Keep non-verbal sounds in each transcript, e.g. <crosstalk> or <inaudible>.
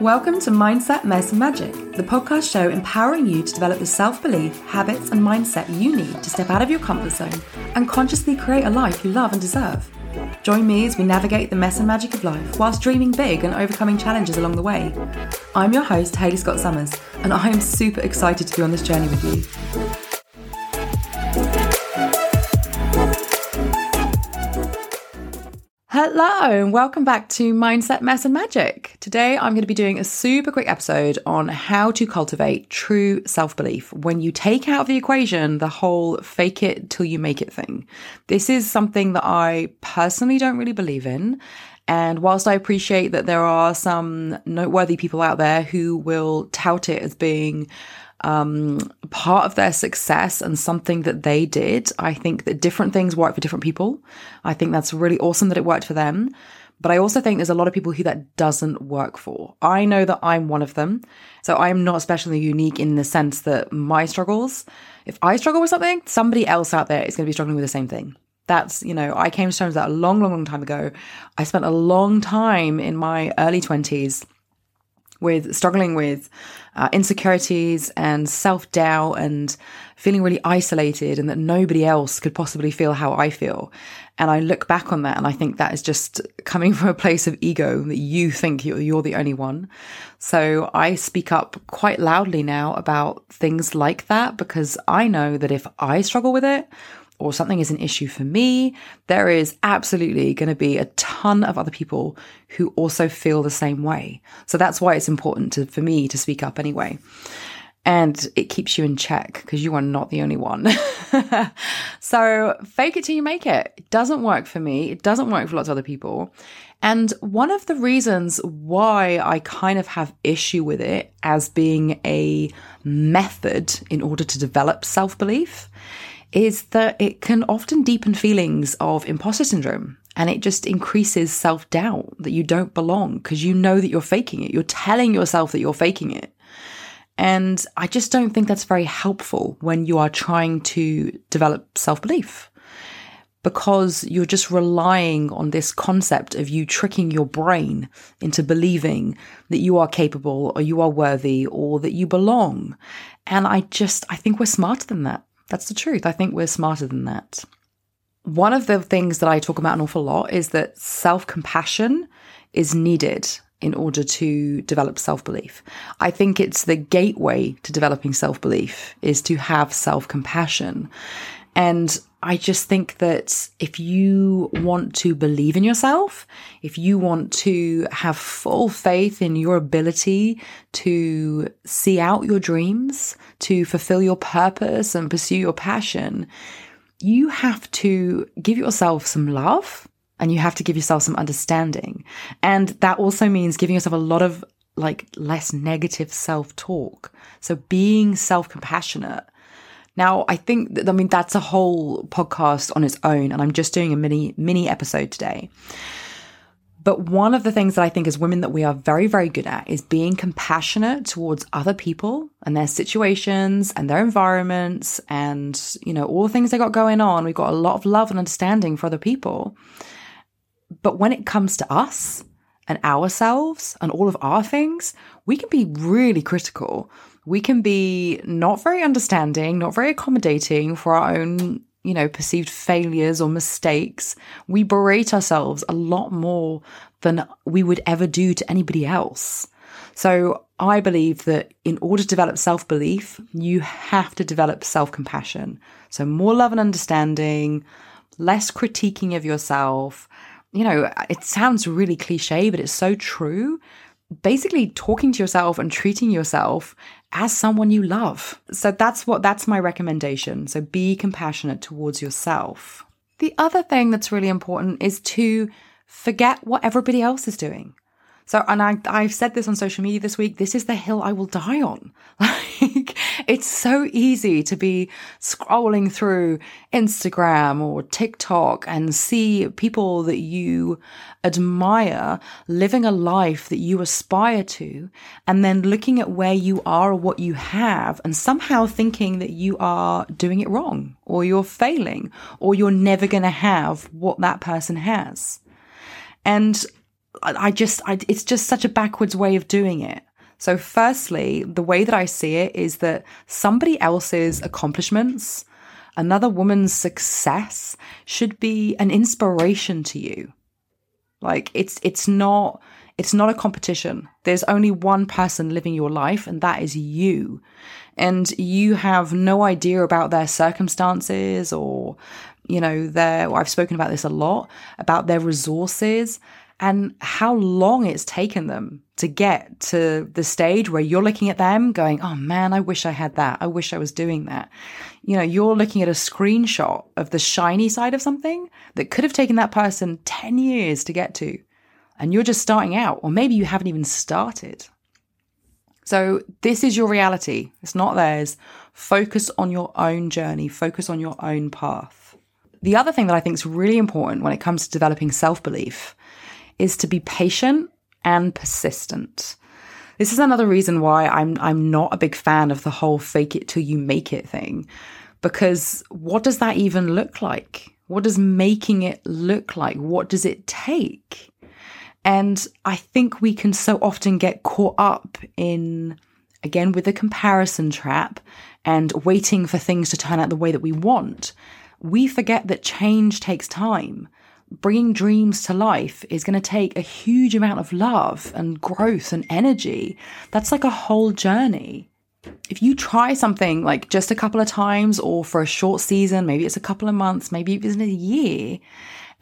Welcome to Mindset, Mess and Magic, the podcast show empowering you to develop the self belief, habits, and mindset you need to step out of your comfort zone and consciously create a life you love and deserve. Join me as we navigate the mess and magic of life whilst dreaming big and overcoming challenges along the way. I'm your host, Hayley Scott Summers, and I am super excited to be on this journey with you. Hello, and welcome back to Mindset, Mess, and Magic. Today, I'm going to be doing a super quick episode on how to cultivate true self belief when you take out of the equation the whole fake it till you make it thing. This is something that I personally don't really believe in. And whilst I appreciate that there are some noteworthy people out there who will tout it as being um, part of their success and something that they did. I think that different things work for different people. I think that's really awesome that it worked for them. But I also think there's a lot of people who that doesn't work for. I know that I'm one of them. So I'm not especially unique in the sense that my struggles, if I struggle with something, somebody else out there is going to be struggling with the same thing. That's, you know, I came to terms with that a long, long, long time ago. I spent a long time in my early 20s with struggling with uh, insecurities and self doubt and feeling really isolated and that nobody else could possibly feel how I feel. And I look back on that and I think that is just coming <laughs> from a place of ego that you think you're, you're the only one. So I speak up quite loudly now about things like that because I know that if I struggle with it, or something is an issue for me, there is absolutely going to be a ton of other people who also feel the same way. So that's why it's important to, for me to speak up anyway. And it keeps you in check because you are not the only one. <laughs> so fake it till you make it. It doesn't work for me. It doesn't work for lots of other people. And one of the reasons why I kind of have issue with it as being a method in order to develop self belief is that it can often deepen feelings of imposter syndrome and it just increases self doubt that you don't belong because you know that you're faking it. You're telling yourself that you're faking it. And I just don't think that's very helpful when you are trying to develop self belief because you're just relying on this concept of you tricking your brain into believing that you are capable or you are worthy or that you belong. And I just, I think we're smarter than that. That's the truth. I think we're smarter than that. One of the things that I talk about an awful lot is that self compassion is needed in order to develop self belief. I think it's the gateway to developing self belief is to have self compassion. And I just think that if you want to believe in yourself, if you want to have full faith in your ability to see out your dreams, to fulfill your purpose and pursue your passion, you have to give yourself some love and you have to give yourself some understanding. And that also means giving yourself a lot of like less negative self talk. So being self compassionate now, I think that, I mean, that's a whole podcast on its own, and I'm just doing a mini, mini episode today. But one of the things that I think as women that we are very, very good at is being compassionate towards other people and their situations and their environments and, you know, all the things they got going on. We've got a lot of love and understanding for other people. But when it comes to us and ourselves and all of our things, we can be really critical we can be not very understanding, not very accommodating for our own, you know, perceived failures or mistakes. We berate ourselves a lot more than we would ever do to anybody else. So I believe that in order to develop self belief, you have to develop self compassion. So more love and understanding, less critiquing of yourself. You know, it sounds really cliche, but it's so true basically talking to yourself and treating yourself as someone you love. So that's what that's my recommendation. So be compassionate towards yourself. The other thing that's really important is to forget what everybody else is doing. So, and I, I've said this on social media this week. This is the hill I will die on. <laughs> Like, it's so easy to be scrolling through Instagram or TikTok and see people that you admire living a life that you aspire to, and then looking at where you are or what you have, and somehow thinking that you are doing it wrong, or you're failing, or you're never going to have what that person has. And I just, I, it's just such a backwards way of doing it. So, firstly, the way that I see it is that somebody else's accomplishments, another woman's success should be an inspiration to you. Like it's it's not it's not a competition. There's only one person living your life and that is you. And you have no idea about their circumstances or you know their I've spoken about this a lot about their resources and how long it's taken them to get to the stage where you're looking at them going, Oh man, I wish I had that. I wish I was doing that. You know, you're looking at a screenshot of the shiny side of something that could have taken that person 10 years to get to. And you're just starting out, or maybe you haven't even started. So, this is your reality. It's not theirs. Focus on your own journey, focus on your own path. The other thing that I think is really important when it comes to developing self belief is to be patient and persistent. This is another reason why I'm I'm not a big fan of the whole fake it till you make it thing because what does that even look like? What does making it look like? What does it take? And I think we can so often get caught up in again with the comparison trap and waiting for things to turn out the way that we want. We forget that change takes time bringing dreams to life is going to take a huge amount of love and growth and energy. That's like a whole journey. If you try something like just a couple of times or for a short season, maybe it's a couple of months, maybe it's a year,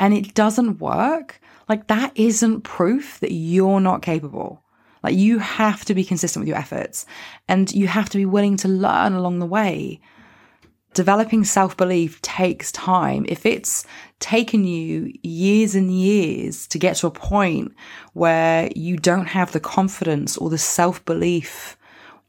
and it doesn't work, like that isn't proof that you're not capable. Like you have to be consistent with your efforts and you have to be willing to learn along the way developing self belief takes time. If it's taken you years and years to get to a point where you don't have the confidence or the self belief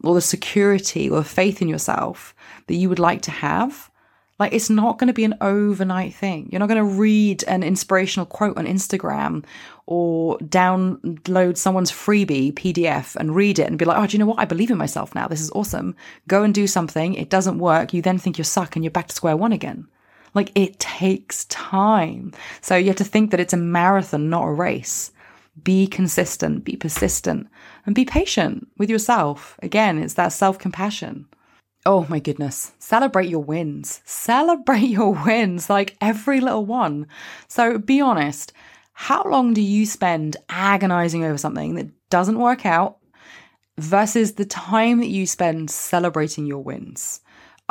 or the security or faith in yourself that you would like to have, like, it's not going to be an overnight thing. You're not going to read an inspirational quote on Instagram or download someone's freebie PDF and read it and be like, oh, do you know what? I believe in myself now. This is awesome. Go and do something. It doesn't work. You then think you suck and you're back to square one again. Like, it takes time. So you have to think that it's a marathon, not a race. Be consistent, be persistent, and be patient with yourself. Again, it's that self compassion. Oh my goodness. Celebrate your wins. Celebrate <laughs> your wins, like every little one. So be honest. How long do you spend agonizing over something that doesn't work out versus the time that you spend celebrating your wins?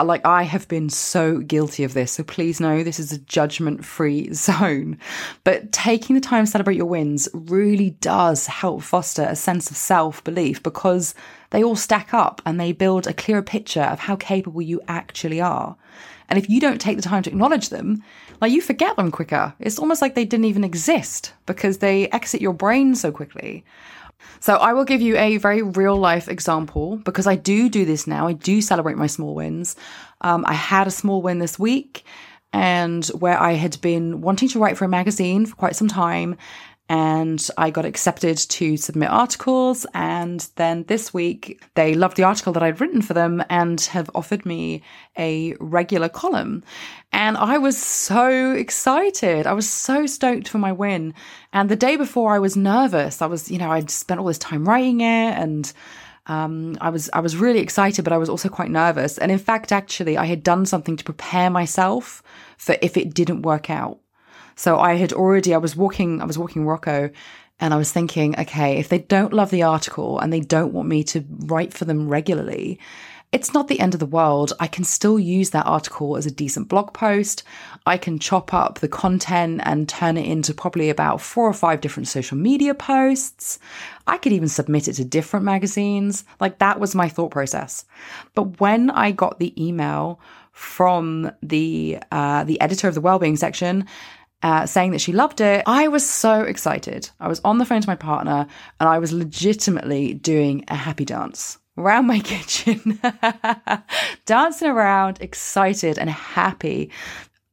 Like I have been so guilty of this. So please know this is a judgment free <laughs> zone. But taking the time to celebrate your wins really does help foster a sense of self belief because they all stack up and they build a clearer picture of how capable you actually are. And if you don't take the time to acknowledge them, like you forget them quicker. It's almost like they didn't even exist because they exit your brain so quickly. So I will give you a very real life example because I do do this now. I do celebrate my small wins. Um, I had a small win this week and where I had been wanting to write for a magazine for quite some time and I got accepted to submit articles. And then this week, they loved the article that I'd written for them and have offered me a regular column. And I was so excited. I was so stoked for my win. And the day before, I was nervous. I was, you know, I'd spent all this time writing it and um, I was I was really excited, but I was also quite nervous. And in fact, actually, I had done something to prepare myself for if it didn't work out. So I had already, I was walking, I was walking Rocco and I was thinking, okay, if they don't love the article and they don't want me to write for them regularly, it's not the end of the world. I can still use that article as a decent blog post. I can chop up the content and turn it into probably about four or five different social media posts. I could even submit it to different magazines. Like that was my thought process. But when I got the email from the uh, the editor of the wellbeing section uh, saying that she loved it. I was so excited. I was on the phone to my partner and I was legitimately doing a happy dance around my <laughs> kitchen, dancing around, excited and happy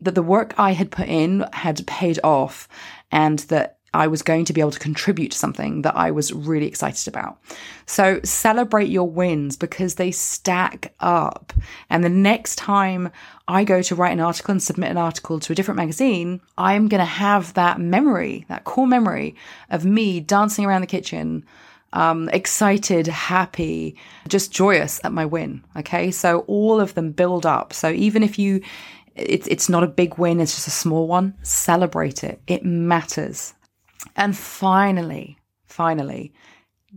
that the work I had put in had paid off and that I was going to be able to contribute to something that I was really excited about. So celebrate your wins because they stack up. And the next time I go to write an article and submit an article to a different magazine, I'm going to have that memory, that core memory of me dancing around the kitchen, um, excited, happy, just joyous at my win. Okay. So all of them build up. So even if you, it's, it's not a big win, it's just a small one, celebrate it. It matters. And finally, finally,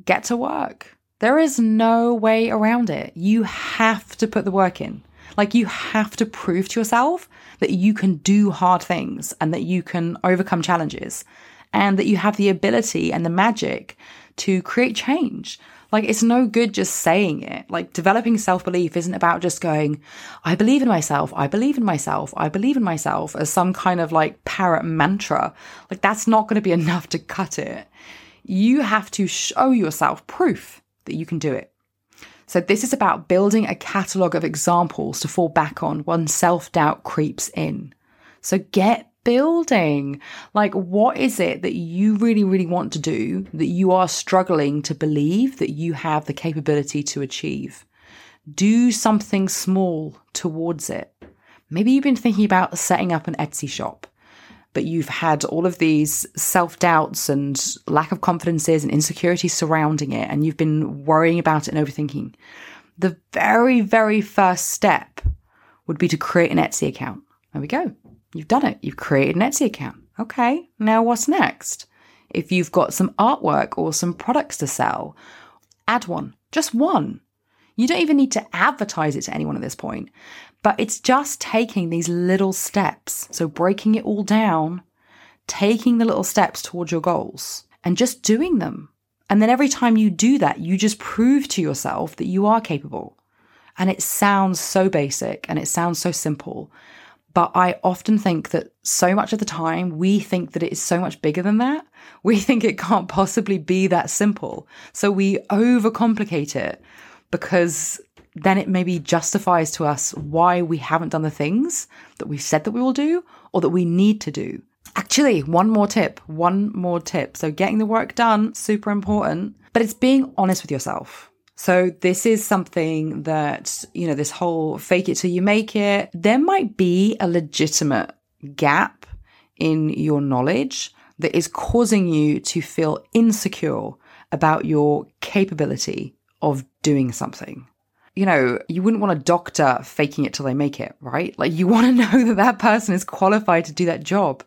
get to work. There is no way around it. You have to put the work in. Like you have to prove to yourself that you can do hard things and that you can overcome challenges and that you have the ability and the magic to create change. Like it's no good just saying it. Like developing self belief isn't about just going, I believe in myself, I believe in myself, I believe in myself as some kind of like parrot mantra. Like that's not going to be <laughs> enough to cut it. You have to show yourself proof that you can do it. So this is about building a catalogue of examples to fall back on when self doubt creeps in. So get building. Like, what is it that you really, really want to do that you are struggling to believe that you have the capability to achieve? Do something small towards it. Maybe you've been thinking about setting up an Etsy shop, but you've had all of these self doubts and lack of confidences and insecurities surrounding it, and you've been worrying about it and overthinking. The very, very first step would be to create an Etsy account. There we go. You've done it. You've created an Etsy account. Okay, now what's next? If you've got some artwork or some products to sell, add one, just one. You don't even need to advertise it to anyone at this point, but it's just taking these little steps. So breaking it all down, taking the little steps towards your goals and just doing them. And then every time you do that, you just prove to yourself that you are capable. And it sounds so basic and it sounds so simple, but I often think that so much of the time we think that it is so much bigger than that. We <laughs> think it can't possibly be that simple. So we overcomplicate it because then it maybe justifies to us why we haven't done the things that we've said that we will do or that we need to do. Actually, one more tip, one more tip. So getting the work done, super important, but it's being honest with yourself. So this is something that, you know, this whole fake it till you make it, there might be a legitimate gap in your knowledge that is causing you to feel insecure about your capability of doing something. You know, you wouldn't want a doctor faking it till they make it, right? Like you <laughs> want to know that that person is qualified to do that job.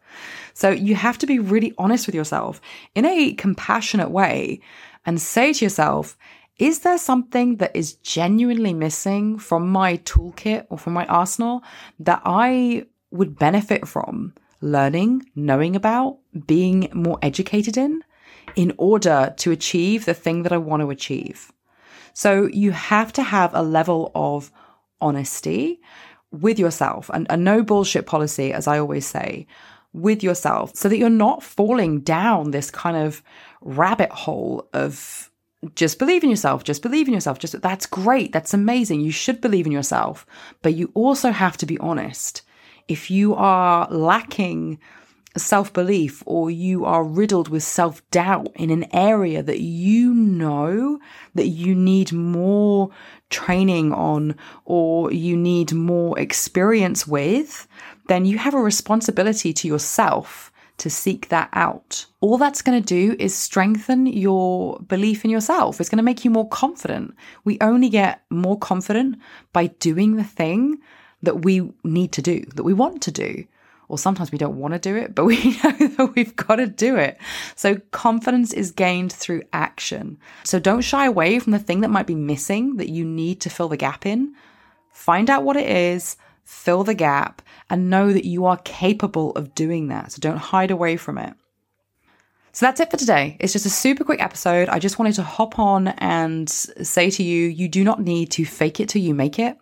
So you have to be really honest with yourself in a compassionate way and say to yourself, is there something that is genuinely missing from my toolkit or from my arsenal that I would benefit from learning, knowing about, being more educated in, in order to achieve the thing that I want to achieve? So you have to have a level of honesty with yourself and a no bullshit policy, as I always say, with yourself so that you're not falling down this kind of rabbit hole of just believe in yourself, just believe in yourself. Just that's great. That's amazing. You should believe in yourself, but you also have to be honest. If you are lacking self belief or you are riddled with self doubt in an area that you know that you need more training on or you need more experience with, then you have a responsibility to yourself to seek that out. All that's going to do is strengthen your belief in yourself. It's going to make you more confident. We only get more confident by doing the thing that we need to do, that we want to do. Or sometimes we don't want to do it, but <laughs> we know that we've got to do it. So confidence is gained through action. So don't shy away from the thing that might be missing that you need to fill the gap in. Find out what it is fill the gap, and know that you are capable of doing that. So don't hide away from it. So that's it for today. It's just a super quick episode. I just wanted to hop on and say to you, you do not need to fake it till you make it.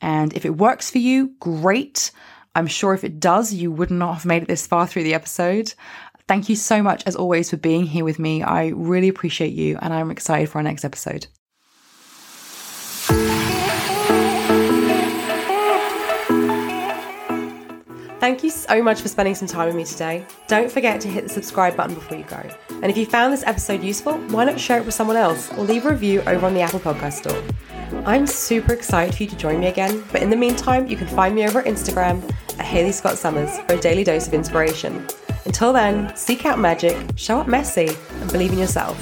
And if it works for you, great. I'm sure if it does, you would not have made it this far through the episode. Thank you so much, as always, for being here with me. I really appreciate you, and I'm excited for our next episode. Thank you so much for spending some time with me today. Don't forget to hit the subscribe button before you go. And if you found this episode useful, why not share it with someone else or leave a review over on the Apple Podcast Store? I'm super excited for you to join me again, but in the meantime, you can find me over at Instagram at Hayley Scott Summers for a daily dose of inspiration. Until then, seek out magic, show up messy, and believe in yourself.